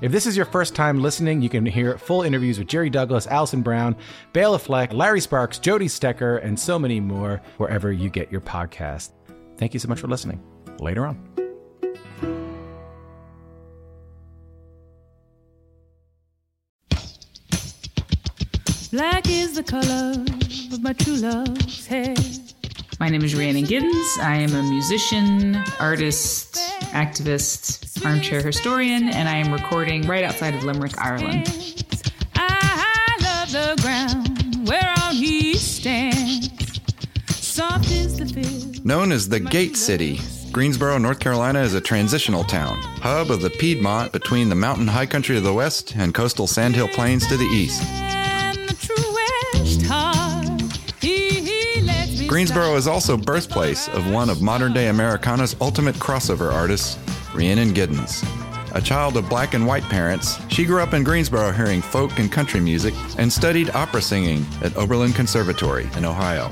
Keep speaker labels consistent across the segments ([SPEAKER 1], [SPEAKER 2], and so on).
[SPEAKER 1] If this is your first time listening, you can hear full interviews with Jerry Douglas, Alison Brown, Bela Fleck, Larry Sparks, Jody Stecher, and so many more wherever you get your podcast. Thank you so much for listening. Later on.
[SPEAKER 2] Black is the color of my true love's hair.
[SPEAKER 3] My name is Rhiannon Giddens. I am a musician, artist, activist, armchair historian, and I am recording right outside of Limerick, Ireland.
[SPEAKER 2] I love the ground whereon he stands. Soft is the feel.
[SPEAKER 4] Known as the Gate City, Greensboro, North Carolina is a transitional town, hub of the Piedmont between the mountain high country to the west and coastal sandhill plains to the east. Greensboro is also birthplace of one of modern day Americana's ultimate crossover artists, Rhiannon Giddens. A child of black and white parents, she grew up in Greensboro hearing folk and country music and studied opera singing at Oberlin Conservatory in Ohio.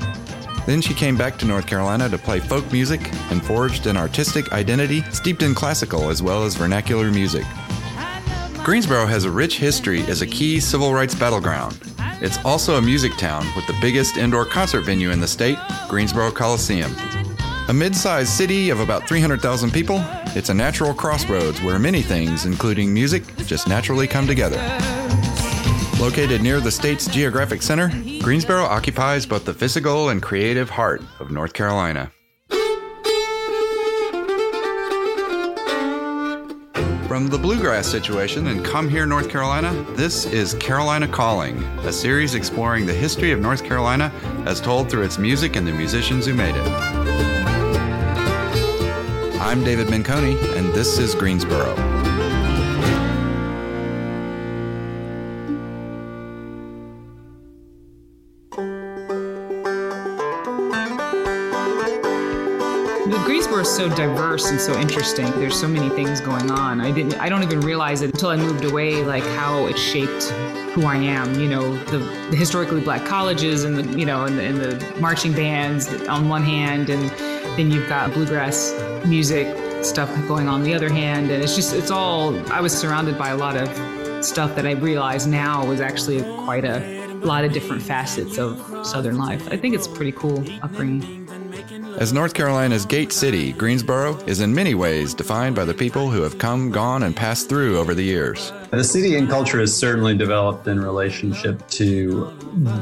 [SPEAKER 4] Then she came back to North Carolina to play folk music and forged an artistic identity steeped in classical as well as vernacular music. Greensboro has a rich history as a key civil rights battleground. It's also a music town with the biggest indoor concert venue in the state, Greensboro Coliseum. A mid sized city of about 300,000 people, it's a natural crossroads where many things, including music, just naturally come together. Located near the state's geographic center, Greensboro occupies both the physical and creative heart of North Carolina. From the bluegrass situation in Come Hear, North Carolina, this is Carolina Calling, a series exploring the history of North Carolina as told through its music and the musicians who made it. I'm David Menconi, and this is Greensboro.
[SPEAKER 3] So diverse and so interesting. There's so many things going on. I didn't. I don't even realize it until I moved away, like how it shaped who I am. You know, the, the historically black colleges and the you know and the, and the marching bands on one hand, and then you've got bluegrass music stuff going on the other hand, and it's just it's all. I was surrounded by a lot of stuff that I realize now was actually quite a lot of different facets of Southern life. I think it's pretty cool upbringing.
[SPEAKER 4] As North Carolina's gate city, Greensboro is in many ways defined by the people who have come, gone, and passed through over the years.
[SPEAKER 5] The city and culture has certainly developed in relationship to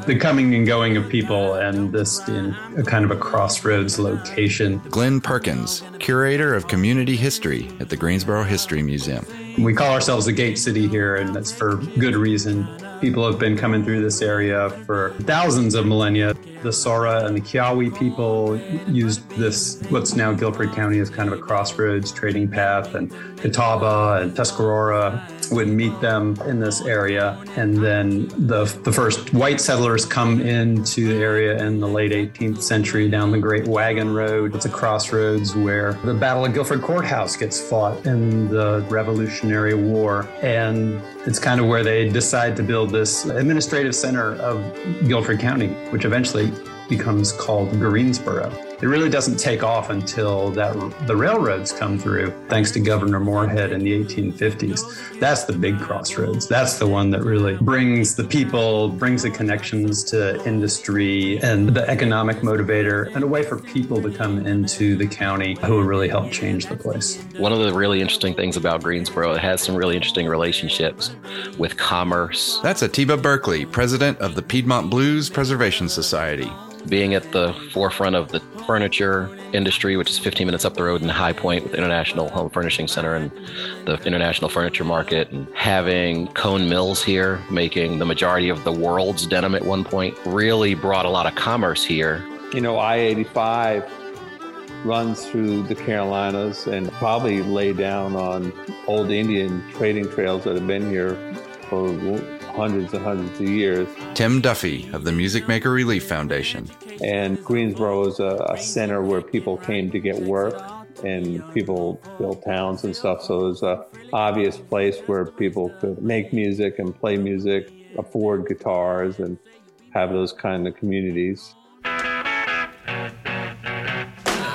[SPEAKER 5] the coming and going of people and this being a kind of a crossroads location.
[SPEAKER 4] Glenn Perkins, curator of community history at the Greensboro History Museum.
[SPEAKER 5] We call ourselves the Gate City here, and that's for good reason. People have been coming through this area for thousands of millennia. The Sora and the Keyauwee people used this, what's now Guilford County, as kind of a crossroads trading path, and Catawba and Tuscarora would meet them in this area. And then the, the first white settlers come into the area in the late 18th century down the Great Wagon Road. It's a crossroads where the Battle of Guilford Courthouse gets fought in the Revolutionary War. And it's kind of where they decide to build this administrative center of Guilford County, which eventually becomes called Greensboro. It really doesn't take off until that the railroads come through, thanks to Governor Morehead in the 1850s. That's the big crossroads. That's the one that really brings the people, brings the connections to industry and the economic motivator, and a way for people to come into the county who will really help change the place.
[SPEAKER 6] One of the really interesting things about Greensboro, it has some really interesting relationships with commerce.
[SPEAKER 4] That's Atiba Berkeley, president of the Piedmont Blues Preservation Society.
[SPEAKER 6] Being at the forefront of the furniture industry, which is 15 minutes up the road in High Point with International Home Furnishing Center and the International Furniture Market, and having Cone Mills here, making the majority of the world's denim at one point, really brought a lot of commerce here.
[SPEAKER 7] You know, I 85 runs through the Carolinas and probably lay down on old Indian trading trails that have been here for hundreds and hundreds of years.
[SPEAKER 4] Tim Duffy of the Music Maker Relief Foundation.
[SPEAKER 7] And Greensboro was a, a center where people came to get work and people built towns and stuff. So it was a obvious place where people could make music and play music, afford guitars, and have those kind of communities.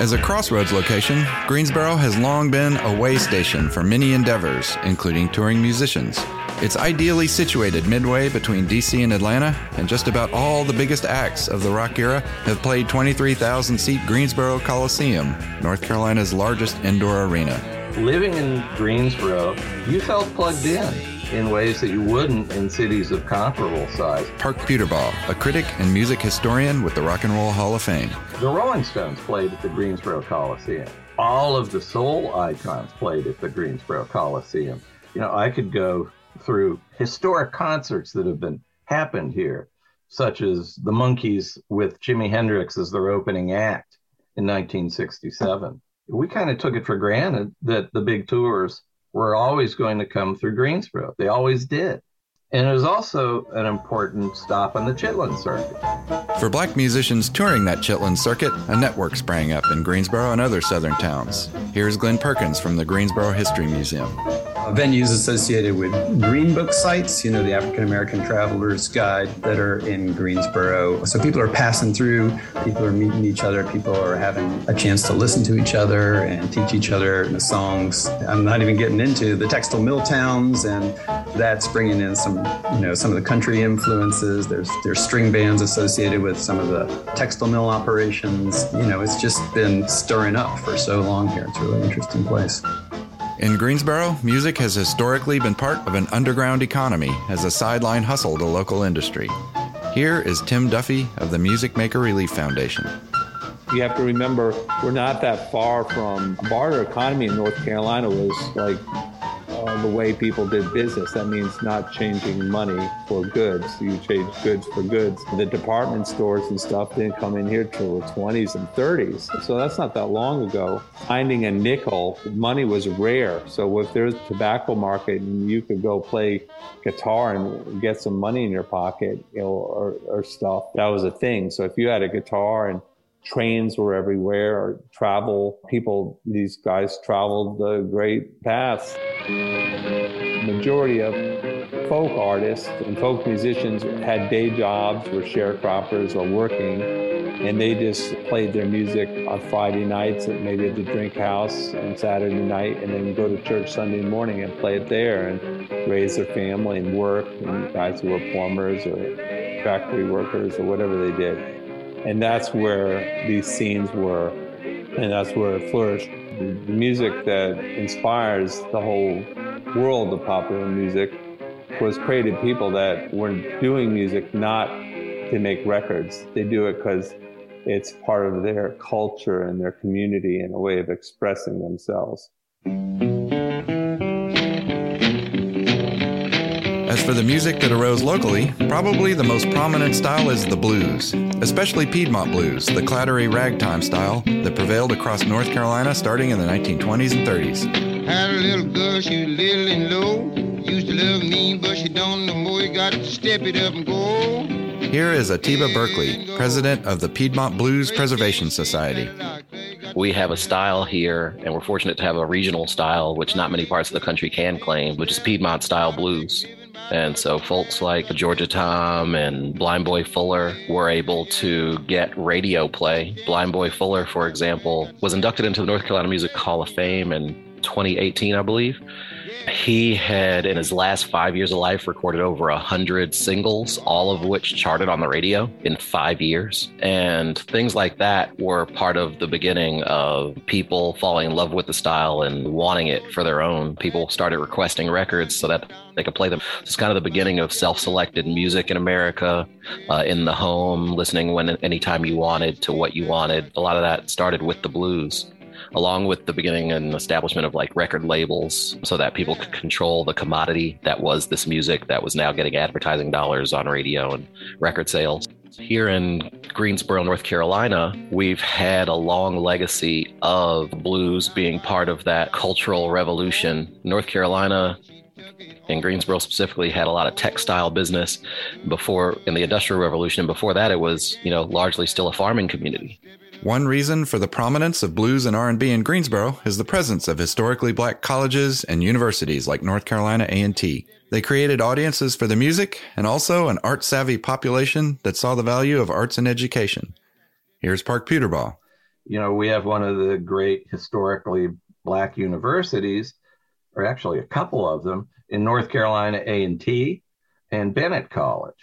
[SPEAKER 4] As a crossroads location, Greensboro has long been a way station for many endeavors, including touring musicians. It's ideally situated midway between DC and Atlanta, and just about all the biggest acts of the rock era have played 23,000 seat Greensboro Coliseum, North Carolina's largest indoor arena.
[SPEAKER 8] Living in Greensboro, you felt plugged in in ways that you wouldn't in cities of comparable size.
[SPEAKER 4] Park Puterbaugh, a critic and music historian with the Rock and Roll Hall of Fame.
[SPEAKER 8] The Rolling Stones played at the Greensboro Coliseum. All of the soul icons played at the Greensboro Coliseum. You know, I could go through historic concerts that have been happened here, such as the Monkees with Jimi Hendrix as their opening act in 1967. We kind of took it for granted that the big tours were always going to come through Greensboro. They always did. And it was also an important stop on the Chitlin circuit.
[SPEAKER 4] For black musicians touring that Chitlin circuit, a network sprang up in Greensboro and other southern towns. Here's Glenn Perkins from the Greensboro History Museum
[SPEAKER 5] venues associated with Green Book sites, you know, the African American Traveler's Guide that are in Greensboro. So people are passing through, people are meeting each other, people are having a chance to listen to each other and teach each other the songs. I'm not even getting into the textile mill towns, and that's bringing in some, you know, some of the country influences. There's there's string bands associated with some of the textile mill operations. You know, it's just been stirring up for so long here. It's a really interesting place.
[SPEAKER 4] In Greensboro, music has historically been part of an underground economy as a sideline hustle to local industry. Here is Tim Duffy of the Music Maker Relief Foundation.
[SPEAKER 7] You have to remember, we're not that far from barter economy in North Carolina was like the way people did business. That means not changing money for goods. You change goods for goods. The department stores and stuff didn't come in here till the 20s and 30s. So that's not that long ago. Finding a nickel, money was rare. So if there's a tobacco market and you could go play guitar and get some money in your pocket, you know, or, or stuff, that was a thing. So if you had a guitar and trains were everywhere or travel people these guys traveled the great paths majority of folk artists and folk musicians had day jobs were sharecroppers or working and they just played their music on friday nights at maybe at the drink house on saturday night and then go to church sunday morning and play it there and raise their family and work and guys who were plumbers or factory workers or whatever they did and that's where these scenes were, and that's where it flourished. The music that inspires the whole world of popular music was created people that were doing music not to make records. They do it because it's part of their culture and their community and a way of expressing themselves.
[SPEAKER 4] For the music that arose locally, probably the most prominent style is the blues, especially Piedmont blues, the clattery ragtime style that prevailed across North Carolina starting in the 1920s and 30s.
[SPEAKER 9] Had a little girl, she was little and low. Used to love me, but she don't know more. You got to step it up and go.
[SPEAKER 4] Here is Atiba Berkeley, president of the Piedmont Blues Preservation Society.
[SPEAKER 6] We have a style here, and we're fortunate to have a regional style, which not many parts of the country can claim, which is Piedmont style blues. And so folks like Georgia Tom and Blind Boy Fuller were able to get radio play. Blind Boy Fuller, for example, was inducted into the North Carolina Music Hall of Fame in 2018, I believe. He had, in his last five years of life, recorded over a hundred singles, all of which charted on the radio in five years. And things like that were part of the beginning of people falling in love with the style and wanting it for their own. People started requesting records so that they could play them. It's kind of the beginning of self-selected music in America, uh, in the home, listening when anytime you wanted to what you wanted. A lot of that started with the blues along with the beginning and establishment of like record labels so that people could control the commodity that was this music that was now getting advertising dollars on radio and record sales. Here in Greensboro, North Carolina, we've had a long legacy of blues being part of that cultural revolution. North Carolina And Greensboro specifically had a lot of textile business before in the Industrial Revolution. and Before that, it was you know largely still a farming community.
[SPEAKER 4] One reason for the prominence of blues and R&B in Greensboro is the presence of historically black colleges and universities like North Carolina A&T. They created audiences for the music and also an art-savvy population that saw the value of arts and education. Here's Park Puterbaugh.
[SPEAKER 8] You know, we have one of the great historically black universities, or actually a couple of them, in North Carolina A&T and Bennett College.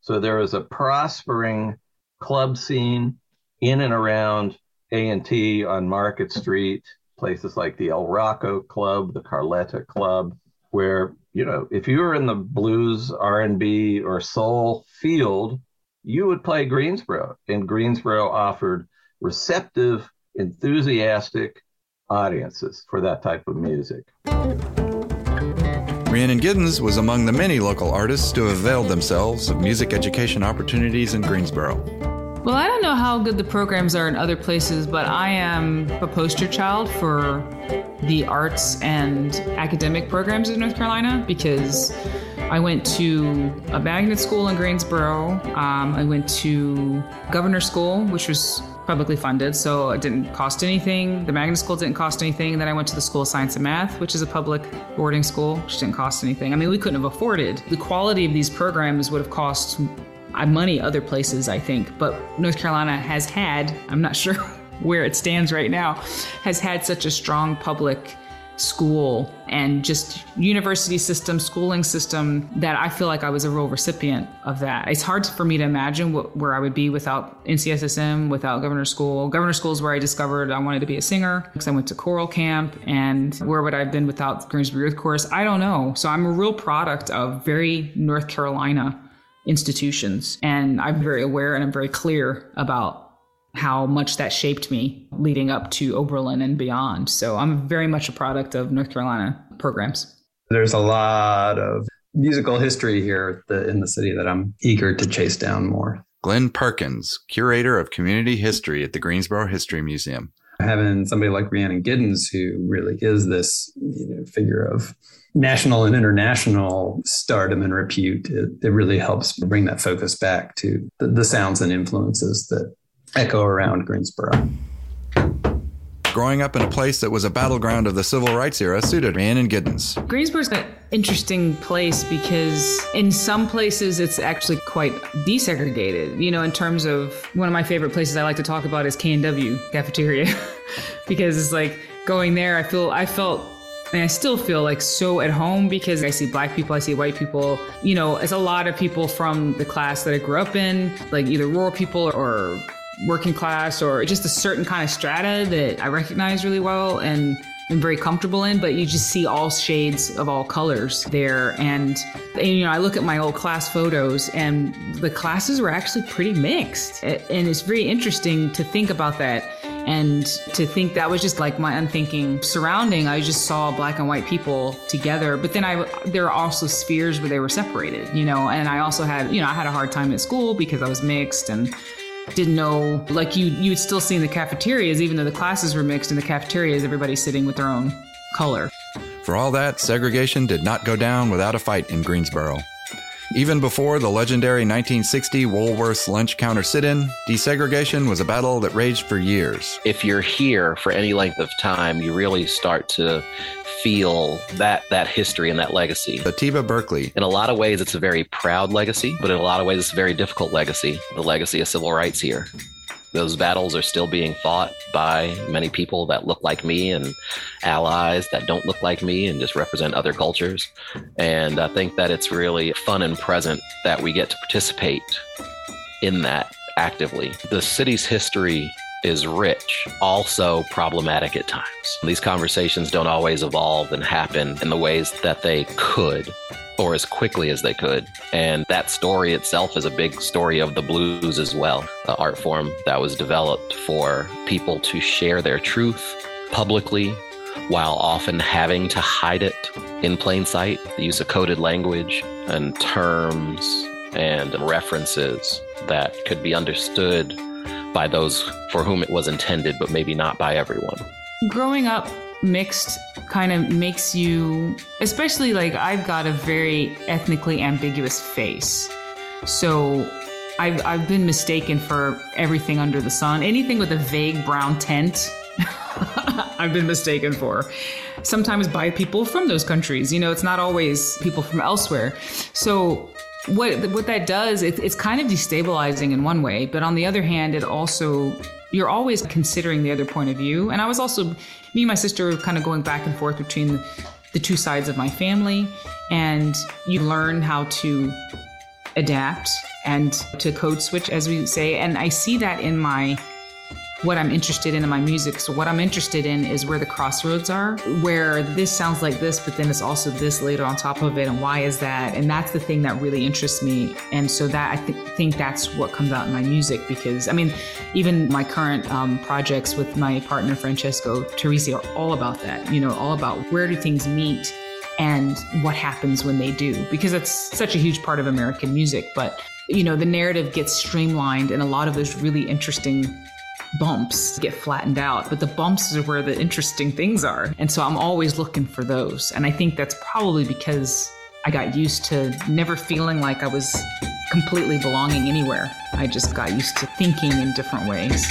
[SPEAKER 8] So there is a prospering club scene in and around A&T on Market Street, places like the El Rocco Club, the Carletta Club, where, you know, if you were in the blues, R&B or soul field, you would play Greensboro and Greensboro offered receptive, enthusiastic audiences for that type of music.
[SPEAKER 4] Rhiannon Giddens was among the many local artists who availed themselves of music education opportunities in Greensboro.
[SPEAKER 3] Well, I don't know how good the programs are in other places, but I am a poster child for the arts and academic programs in North Carolina because I went to a magnet school in Greensboro. Um, I went to governor school, which was publicly funded, so it didn't cost anything. The magnet school didn't cost anything. Then I went to the School of Science and Math, which is a public boarding school, which didn't cost anything. I mean, we couldn't have afforded. The quality of these programs would have cost money other places, I think. But North Carolina has had, I'm not sure where it stands right now, has had such a strong public school and just university system, schooling system that I feel like I was a real recipient of that. It's hard for me to imagine what, where I would be without NCSSM, without Governor School. Governor School is where I discovered I wanted to be a singer because I went to choral camp. And where would I have been without Greensboro Youth Chorus? I don't know. So I'm a real product of very North Carolina institutions. And I'm very aware and I'm very clear about how much that shaped me leading up to Oberlin and beyond. So I'm very much a product of North Carolina programs.
[SPEAKER 5] There's a lot of musical history here in the city that I'm eager to chase down more.
[SPEAKER 4] Glenn Perkins, curator of community history at the Greensboro History Museum.
[SPEAKER 5] Having somebody like Rhiannon Giddens, who really is this you know, figure of national and international stardom and repute, it, it really helps bring that focus back to the, the sounds and influences that echo around Greensboro.
[SPEAKER 4] Growing up in a place that was a battleground of the civil rights era suited me and Giddens.
[SPEAKER 3] Greensboro's an interesting place because in some places it's actually quite desegregated. You know, in terms of one of my favorite places I like to talk about is K&W cafeteria because it's like going there. I feel I felt and I still feel like so at home because I see black people, I see white people. You know, it's a lot of people from the class that I grew up in, like either rural people or working class or just a certain kind of strata that I recognize really well and am very comfortable in, but you just see all shades of all colors there. And, and, you know, I look at my old class photos and the classes were actually pretty mixed. And it's very interesting to think about that and to think that was just like my unthinking surrounding. I just saw black and white people together, but then I, there are also spheres where they were separated, you know, and I also had, you know, I had a hard time at school because I was mixed and didn't know like you you would still see in the cafeterias even though the classes were mixed in the cafeterias everybody's sitting with their own color
[SPEAKER 4] for all that segregation did not go down without a fight in greensboro even before the legendary 1960 Woolworth's lunch counter sit in, desegregation was a battle that raged for years.
[SPEAKER 6] If you're here for any length of time, you really start to feel that that history and that legacy.
[SPEAKER 4] Atiba Berkeley.
[SPEAKER 6] In a lot of ways, it's a very proud legacy, but in a lot of ways, it's a very difficult legacy. The legacy of civil rights here. Those battles are still being fought by many people that look like me and allies that don't look like me and just represent other cultures. And I think that it's really fun and present that we get to participate in that actively. The city's history is rich, also problematic at times. These conversations don't always evolve and happen in the ways that they could or as quickly as they could. And that story itself is a big story of the blues as well, the art form that was developed for people to share their truth publicly while often having to hide it in plain sight. The use of coded language and terms and references that could be understood by those for whom it was intended, but maybe not by everyone.
[SPEAKER 3] Growing up mixed kind of makes you, especially like I've got a very ethnically ambiguous face. So I've, I've been mistaken for everything under the sun. Anything with a vague brown tint, I've been mistaken for. Sometimes by people from those countries. You know, it's not always people from elsewhere. So what what that does, it, it's kind of destabilizing in one way, but on the other hand, it also you're always considering the other point of view. And I was also me and my sister were kind of going back and forth between the two sides of my family, and you learn how to adapt and to code switch, as we say. And I see that in my what I'm interested in in my music. So what I'm interested in is where the crossroads are, where this sounds like this, but then it's also this later on top of it, and why is that? And that's the thing that really interests me. And so that I th- think that's what comes out in my music because I mean, even my current um, projects with my partner Francesco Turrisi are all about that. You know, all about where do things meet and what happens when they do because that's such a huge part of American music. But you know, the narrative gets streamlined, and a lot of those really interesting bumps get flattened out, but the bumps are where the interesting things are. And so I'm always looking for those. And I think that's probably because I got used to never feeling like I was completely belonging anywhere. I just got used to thinking in different ways.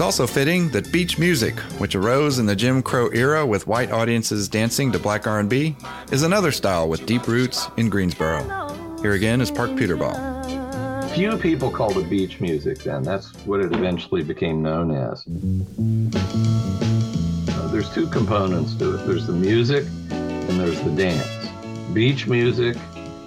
[SPEAKER 4] It's also fitting that beach music, which arose in the Jim Crow era with white audiences dancing to black R&B, is another style with deep roots in Greensboro. Here again is Park Puterbaugh.
[SPEAKER 8] Few people called it beach music then. That's what it eventually became known as. Uh, there's two components to it. There's the music and there's the dance. Beach music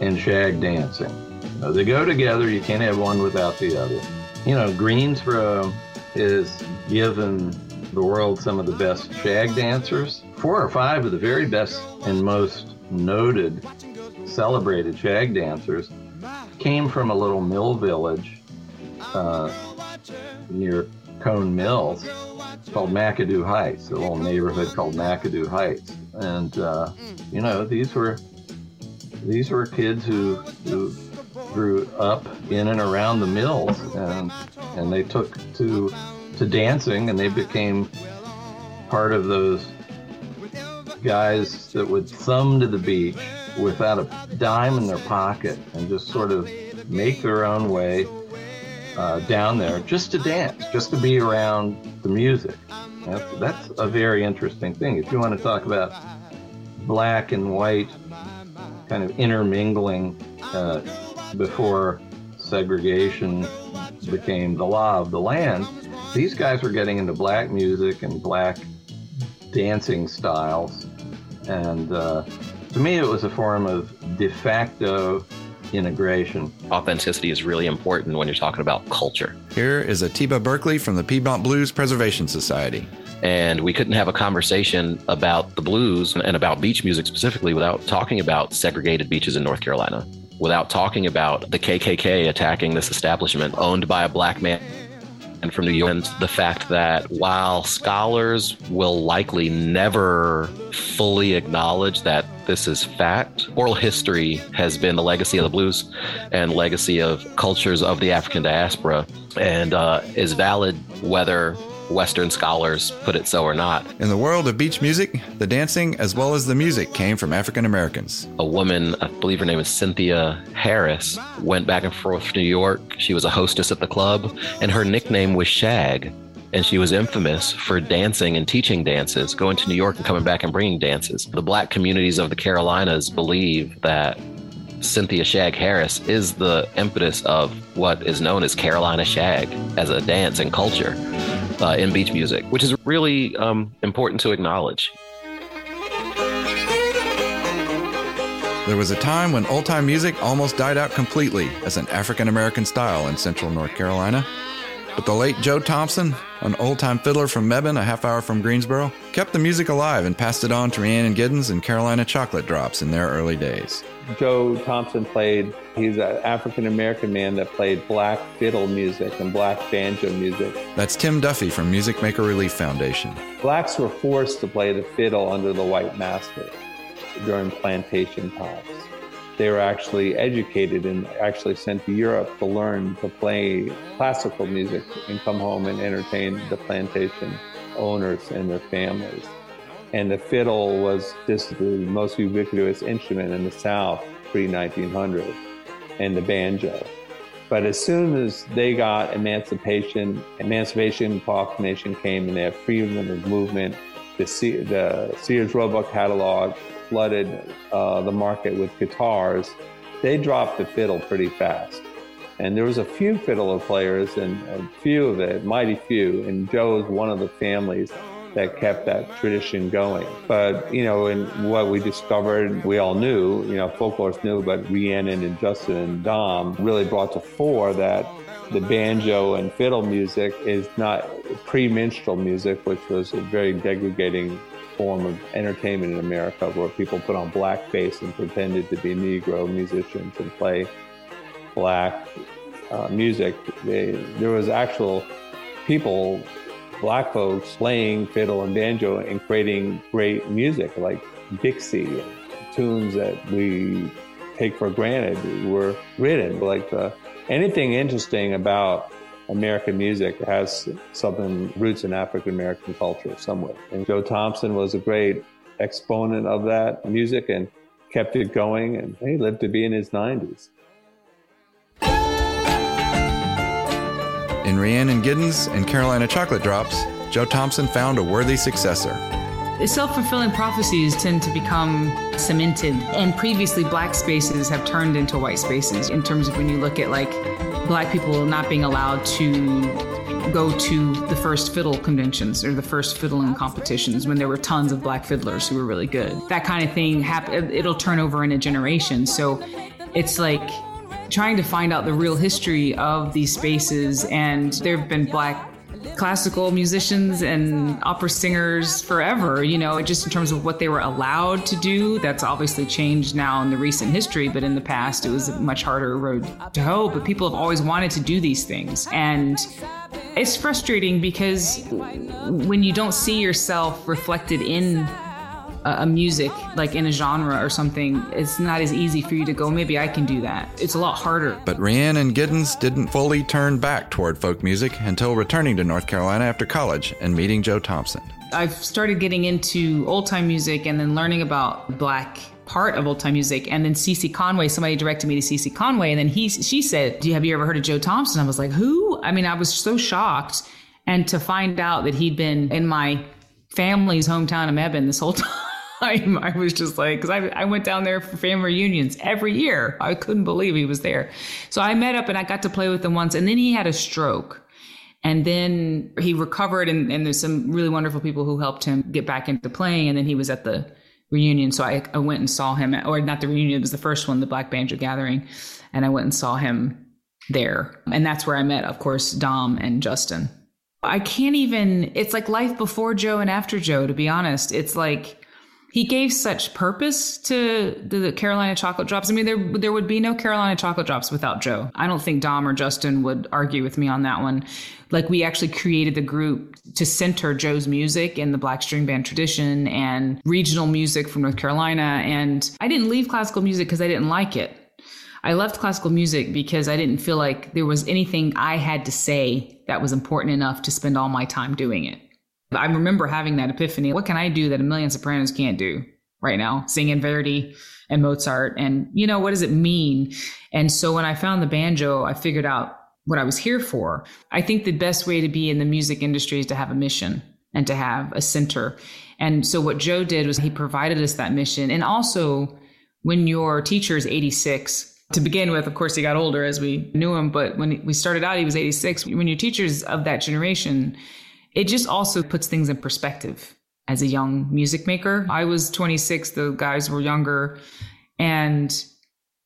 [SPEAKER 8] and shag dancing. They go together. You can't have one without the other. You know, Greensboro is given the world some of the best shag dancers. Four or five of the very best and most noted, celebrated shag dancers came from a little mill village uh, near Cone Mills called McAdoo Heights, a little neighborhood called McAdoo Heights. And, uh, you know, these were these were kids who, who grew up in and around the mills and and they took to to dancing and they became part of those guys that would thumb to the beach without a dime in their pocket and just sort of make their own way uh, down there just to dance, just to be around the music. That's, that's a very interesting thing. If you want to talk about black and white kind of intermingling uh, before segregation became the law of the land, these guys were getting into black music and black dancing styles. And uh, to me, it was a form of de facto integration.
[SPEAKER 6] Authenticity is really important when you're talking about culture.
[SPEAKER 4] Here is Atiba Berkeley from the Piedmont Blues Preservation Society.
[SPEAKER 6] And we couldn't have a conversation about the blues and about beach music specifically without talking about segregated beaches in North Carolina, without talking about the KKK attacking this establishment owned by a black man and from New York, and the fact that while scholars will likely never fully acknowledge that this is fact, oral history has been the legacy of the blues and legacy of cultures of the African diaspora and uh, is valid whether Western scholars put it so or not.
[SPEAKER 4] In the world of beach music, the dancing as well as the music came from African Americans.
[SPEAKER 6] A woman, I believe her name is Cynthia Harris, went back and forth to New York. She was a hostess at the club, and her nickname was Shag. And she was infamous for dancing and teaching dances, going to New York and coming back and bringing dances. The black communities of the Carolinas believe that Cynthia Shag Harris is the impetus of what is known as Carolina Shag as a dance and culture uh, in beach music, which is really um, important to acknowledge.
[SPEAKER 4] There was a time when old time music almost died out completely as an African American style in central North Carolina. But the late Joe Thompson, an old time fiddler from Mebane, a half hour from Greensboro, kept the music alive and passed it on to Rhiannon Giddens and Carolina Chocolate Drops in their early days.
[SPEAKER 7] Joe Thompson played, he's an African American man that played black fiddle music and black banjo music.
[SPEAKER 4] That's Tim Duffy from Music Maker Relief Foundation.
[SPEAKER 7] Blacks were forced to play the fiddle under the white master during plantation times. They were actually educated and actually sent to Europe to learn to play classical music and come home and entertain the plantation owners and their families. And the fiddle was just the most ubiquitous instrument in the South pre 1900, and the banjo. But as soon as they got emancipation, Emancipation Proclamation came and they had freedom of movement, the, the Sears Roebuck catalog flooded uh, the market with guitars, they dropped the fiddle pretty fast. And there was a few fiddler players and a few of it, mighty few, and Joe was one of the families that kept that tradition going. But, you know, and what we discovered, we all knew, you know, folklorists knew, but Rhiannon and Justin and Dom really brought to fore that the banjo and fiddle music is not pre-minstrel music, which was a very degrading form of entertainment in America where people put on blackface and pretended to be Negro musicians and play black uh, music. They, there was actual people, black folks, playing fiddle and banjo and creating great music like Dixie, tunes that we take for granted were written. Like the, anything interesting about American music has something roots in African American culture somewhere. And Joe Thompson was a great exponent of that music and kept it going. And he lived to be in his 90s.
[SPEAKER 4] In Rhiannon Giddens and Carolina Chocolate Drops, Joe Thompson found a worthy successor.
[SPEAKER 3] Self fulfilling prophecies tend to become cemented, and previously black spaces have turned into white spaces in terms of when you look at like black people not being allowed to go to the first fiddle conventions or the first fiddling competitions when there were tons of black fiddlers who were really good. That kind of thing, it'll turn over in a generation. So it's like trying to find out the real history of these spaces. And there have been black classical musicians and opera singers forever, you know, just in terms of what they were allowed to do. That's obviously changed now in the recent history, but in the past it was a much harder road to hoe. But people have always wanted to do these things. And it's frustrating because when you don't see yourself reflected in a music like in a genre or something, it's not as easy for you to go, maybe I can do that. It's a lot harder.
[SPEAKER 4] But Rhiannon Giddens didn't fully turn back toward folk music until returning to North Carolina after college and meeting Joe Thompson.
[SPEAKER 3] I've started getting into old time music and then learning about the black part of old time music. And then Cece Conway, somebody directed me to Cece Conway, and then he she said, "Do you have you ever heard of Joe Thompson?" I was like, "Who?" I mean, I was so shocked, and to find out that he'd been in my family's hometown of Mebane this whole time. Time. I was just like, because I, I went down there for family reunions every year. I couldn't believe he was there. So I met up and I got to play with him once. And then he had a stroke. And then he recovered, and, and there's some really wonderful people who helped him get back into playing. And then he was at the reunion. So I, I went and saw him, at, or not the reunion, it was the first one, the Black Banjo Gathering. And I went and saw him there. And that's where I met, of course, Dom and Justin. I can't even, it's like life before Joe and after Joe, to be honest. It's like, he gave such purpose to the Carolina chocolate drops. I mean, there there would be no Carolina chocolate drops without Joe. I don't think Dom or Justin would argue with me on that one. Like we actually created the group to center Joe's music in the black string band tradition and regional music from North Carolina. And I didn't leave classical music because I didn't like it. I left classical music because I didn't feel like there was anything I had to say that was important enough to spend all my time doing it. I remember having that epiphany. What can I do that a million sopranos can't do right now? Singing Verdi and Mozart. And, you know, what does it mean? And so when I found the banjo, I figured out what I was here for. I think the best way to be in the music industry is to have a mission and to have a center. And so what Joe did was he provided us that mission. And also, when your teacher is 86, to begin with, of course, he got older as we knew him, but when we started out, he was 86. When your teacher's of that generation, it just also puts things in perspective as a young music maker. I was 26, the guys were younger. And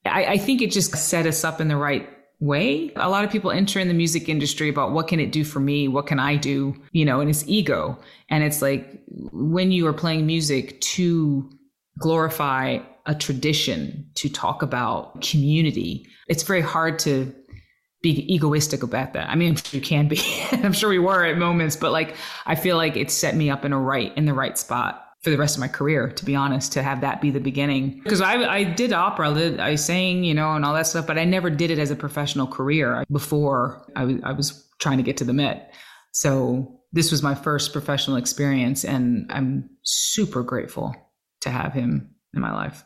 [SPEAKER 3] I, I, think it just set us up in the right way. A lot of people enter in the music industry about what can it do for me? What can I do? You know, and it's ego. And it's like when you are playing music to glorify a tradition, to talk about community, it's very hard to egoistic about that. I mean, you can be. I'm sure we were at moments, but like I feel like it set me up in a right in the right spot for the rest of my career, to be honest, to have that be the beginning. Because I, I did opera, I sang, you know, and all that stuff, but I never did it as a professional career before I was trying to get to the Met. So this was my first professional experience, and I'm super grateful to have him in my life.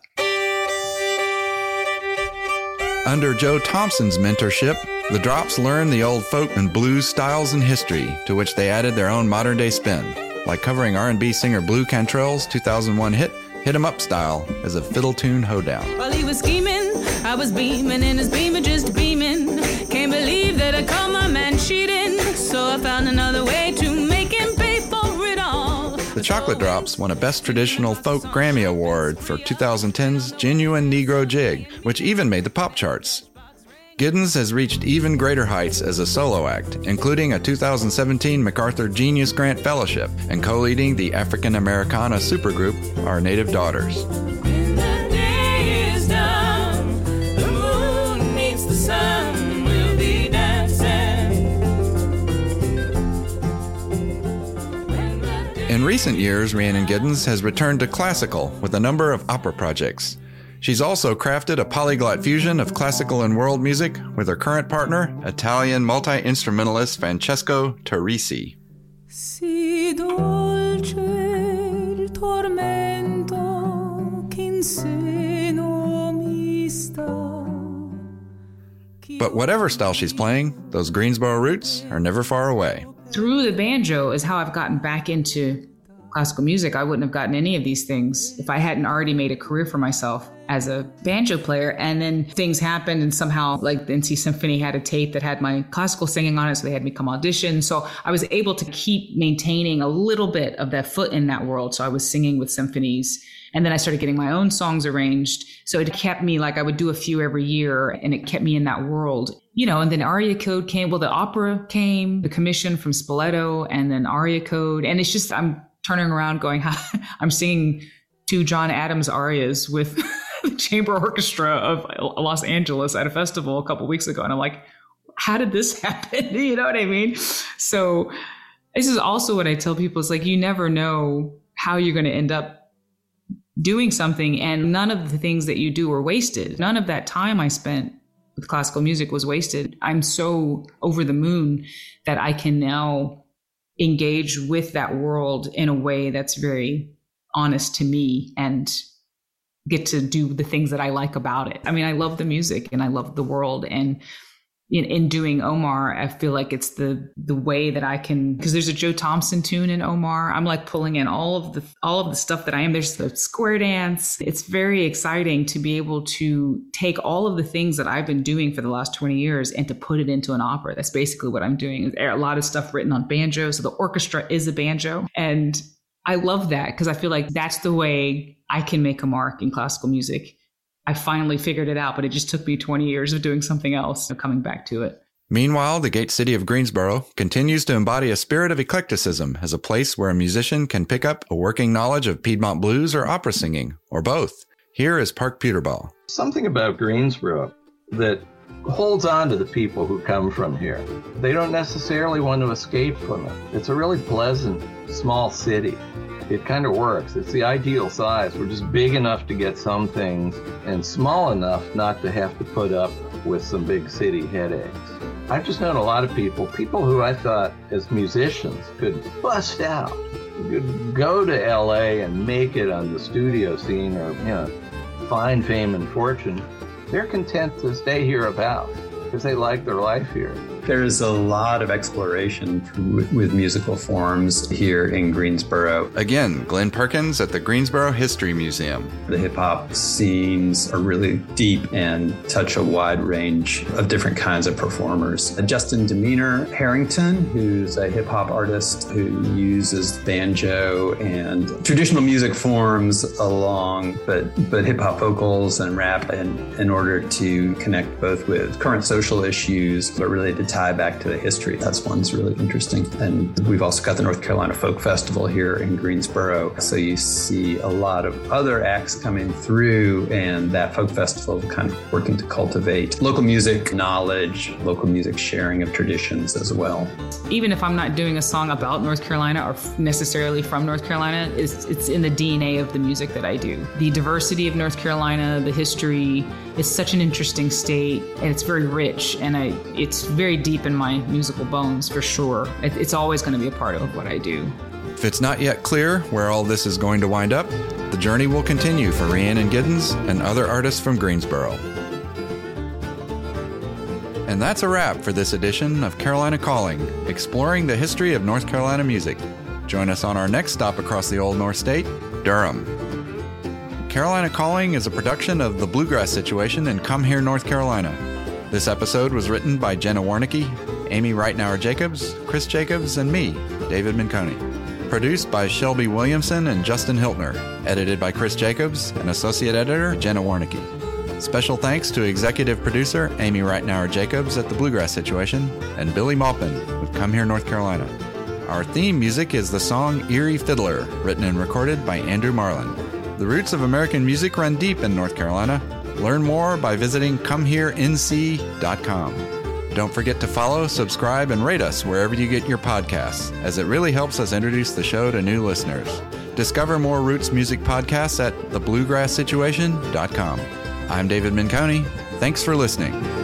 [SPEAKER 4] Under Joe Thompson's mentorship, the Drops learned the old folk and blues styles and history, to which they added their own modern-day spin, like covering R&B singer Blu Cantrell's 2001 hit "Hit 'Em Up" style as a fiddle tune hoedown.
[SPEAKER 2] While he was scheming, I was beaming, and his beamer just beaming. Can't believe that I caught my man cheating, so I found another way to make him pay for it all.
[SPEAKER 4] The Chocolate Drops won a Best Traditional Folk Grammy Award for 2010's Genuine Negro Jig, which even made the pop charts. Giddens has reached even greater heights as a solo act, including a 2017 MacArthur Genius Grant Fellowship and co leading the African Americana supergroup Our Native Daughters.
[SPEAKER 2] When the day is done, the moon meets the sun, we'll be dancing.
[SPEAKER 4] In recent years, Rhiannon Giddens has returned to classical with a number of opera projects. She's also crafted a polyglot fusion of classical and world music with her current partner, Italian multi instrumentalist Francesco Turrisi.
[SPEAKER 2] Si dolce il tormento che in seno mi sta.
[SPEAKER 4] But whatever style she's playing, those Greensboro roots are never far away.
[SPEAKER 3] Through the banjo is how I've gotten back into classical music. I wouldn't have gotten any of these things if I hadn't already made a career for myself as a banjo player. And then things happened, and somehow, like the NC Symphony had a tape that had my classical singing on it, so they had me come audition. So I was able to keep maintaining a little bit of that foot in that world. So I was singing with symphonies. And then I started getting my own songs arranged. So it kept me like I would do a few every year and it kept me in that world. You know, and then Aria Code came. Well, the opera came, the commission from Spoleto, and then Aria Code. And it's just, I'm turning around going, I'm singing two John Adams arias with the chamber orchestra of Los Angeles at a festival a couple weeks ago. And I'm like, how did this happen? you know what I mean? So this is also what I tell people is like, you never know how you're going to end up doing something. And none of the things that you do were wasted. None of that time I spent with classical music was wasted. I'm so over the moon that I can now engage with that world in a way that's very honest to me and get to do the things that I like about it. I mean, I love the music and I love the world and in, in doing Omar, I feel like it's the the way that I can because there's a Joe Thompson tune in Omar. I'm like pulling in all of the all of the stuff that I am. There's the square dance. It's very exciting to be able to take all of the things that I've been doing for the last 20 years and to put it into an opera. That's basically what I'm doing. There's a lot of stuff written on banjo, so the orchestra is a banjo, and I love that because I feel like that's the way I can make a mark in classical music I finally figured it out, but it just took me 20 years of doing something else and coming back to it.
[SPEAKER 4] Meanwhile, the Gate City of Greensboro continues to embody a spirit of eclecticism as a place where a musician can pick up a working knowledge of Piedmont blues or opera singing, or both. Here is Park Puterbaugh.
[SPEAKER 8] Something about Greensboro that holds on to the people who come from here. They don't necessarily want to escape from it. It's a really pleasant, small city it kind of works. It's the ideal size. We're just big enough to get some things and small enough not to have to put up with some big city headaches. I've just known a lot of people, people who I thought as musicians could bust out, could go to LA and make it on the studio scene or, you know, find fame and fortune. They're content to stay here about because they like their life here.
[SPEAKER 5] There's a lot of exploration with, with musical forms here in Greensboro.
[SPEAKER 4] Again, Glenn Perkins at the Greensboro History Museum.
[SPEAKER 5] The hip hop scenes are really deep and touch a wide range of different kinds of performers. Justin Demeanor Harrington, who's a hip hop artist who uses banjo and traditional music forms along, but but hip hop vocals and rap in, in order to connect both with current social issues, but related tie back to the history. That's one's really interesting. And we've also got the North Carolina Folk Festival here in Greensboro. So you see a lot of other acts coming through, and that folk festival kind of working to cultivate local music knowledge, local music sharing of traditions as well.
[SPEAKER 3] Even if I'm not doing a song about North Carolina or necessarily from North Carolina, it's, it's in the DNA of the music that I do. The diversity of North Carolina, the history, is such an interesting state and it's very rich and I, it's very deep in my musical bones for sure. It, it's always going to be a part of what I do.
[SPEAKER 4] If it's not yet clear where all this is going to wind up, the journey will continue for Rhiannon Giddens and other artists from Greensboro. And that's a wrap for this edition of Carolina Calling, exploring the history of North Carolina music. Join us on our next stop across the Old North State, Durham. Carolina Calling is a production of The Bluegrass Situation in Come Hear, North Carolina. This episode was written by Jenna Warnicki, Amy Reitnauer Jacobs, Chris Jacobs, and me, David Menconi. Produced by Shelby Williamson and Justin Hiltner. Edited by Chris Jacobs and Associate Editor Jenna Warnicki. Special thanks to Executive Producer Amy Reitnauer Jacobs at The Bluegrass Situation and Billy Maupin with Come Hear, North Carolina. Our theme music is the song Erie Fiddler, written and recorded by Andrew Marlin. The roots of American music run deep in North Carolina. Learn more by visiting ComeHearNC.com. Don't forget to follow, subscribe, and rate us wherever you get your podcasts, as it really helps us introduce the show to new listeners. Discover more Roots music podcasts at thebluegrasssituation.com. I'm David Menconi. Thanks for listening.